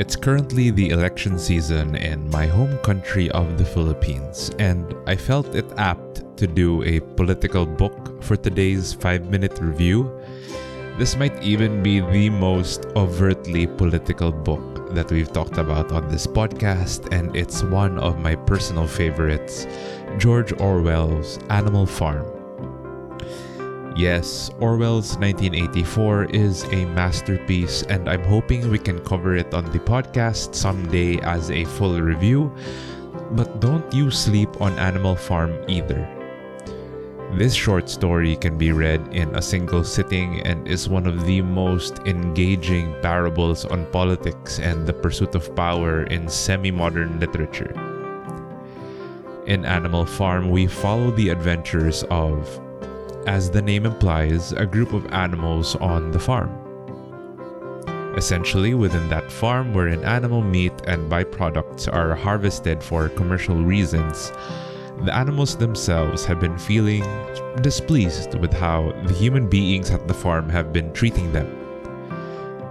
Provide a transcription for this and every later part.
It's currently the election season in my home country of the Philippines, and I felt it apt to do a political book for today's 5 minute review. This might even be the most overtly political book that we've talked about on this podcast, and it's one of my personal favorites George Orwell's Animal Farm. Yes, Orwell's 1984 is a masterpiece, and I'm hoping we can cover it on the podcast someday as a full review. But don't you sleep on Animal Farm either. This short story can be read in a single sitting and is one of the most engaging parables on politics and the pursuit of power in semi modern literature. In Animal Farm, we follow the adventures of as the name implies, a group of animals on the farm. Essentially, within that farm wherein animal meat and byproducts are harvested for commercial reasons, the animals themselves have been feeling displeased with how the human beings at the farm have been treating them.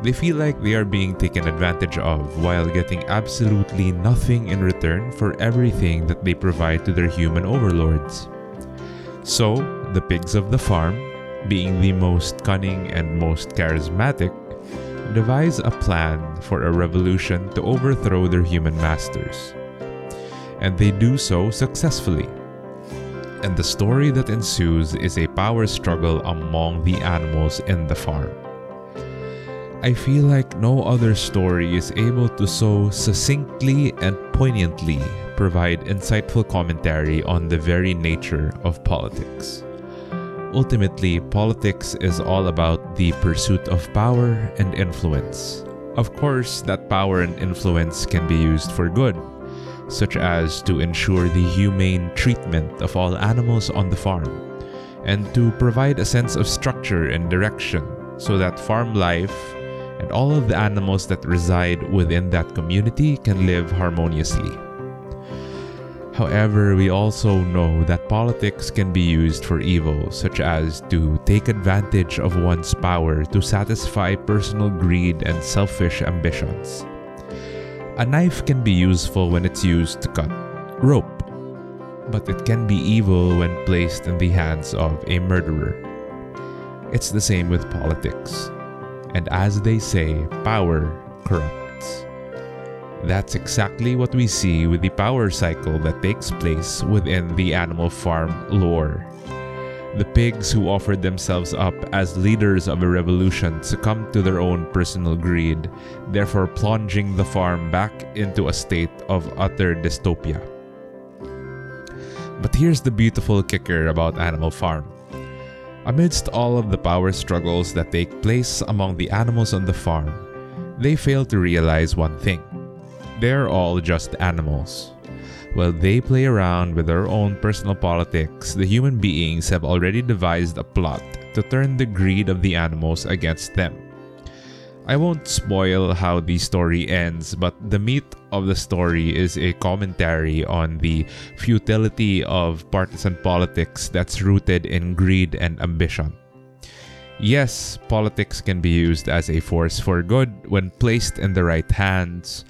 They feel like they are being taken advantage of while getting absolutely nothing in return for everything that they provide to their human overlords. So, the pigs of the farm, being the most cunning and most charismatic, devise a plan for a revolution to overthrow their human masters. And they do so successfully. And the story that ensues is a power struggle among the animals in the farm. I feel like no other story is able to so succinctly and poignantly provide insightful commentary on the very nature of politics. Ultimately, politics is all about the pursuit of power and influence. Of course, that power and influence can be used for good, such as to ensure the humane treatment of all animals on the farm, and to provide a sense of structure and direction so that farm life and all of the animals that reside within that community can live harmoniously. However, we also know that politics can be used for evil, such as to take advantage of one's power to satisfy personal greed and selfish ambitions. A knife can be useful when it's used to cut rope, but it can be evil when placed in the hands of a murderer. It's the same with politics. And as they say, power corrupts. That's exactly what we see with the power cycle that takes place within the Animal Farm lore. The pigs who offered themselves up as leaders of a revolution succumbed to their own personal greed, therefore plunging the farm back into a state of utter dystopia. But here's the beautiful kicker about Animal Farm Amidst all of the power struggles that take place among the animals on the farm, they fail to realize one thing they're all just animals. While they play around with their own personal politics, the human beings have already devised a plot to turn the greed of the animals against them. I won't spoil how the story ends, but the meat of the story is a commentary on the futility of partisan politics that's rooted in greed and ambition. Yes, politics can be used as a force for good when placed in the right hands,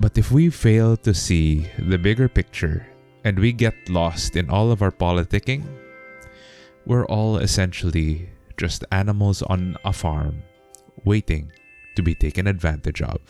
but if we fail to see the bigger picture and we get lost in all of our politicking, we're all essentially just animals on a farm waiting to be taken advantage of.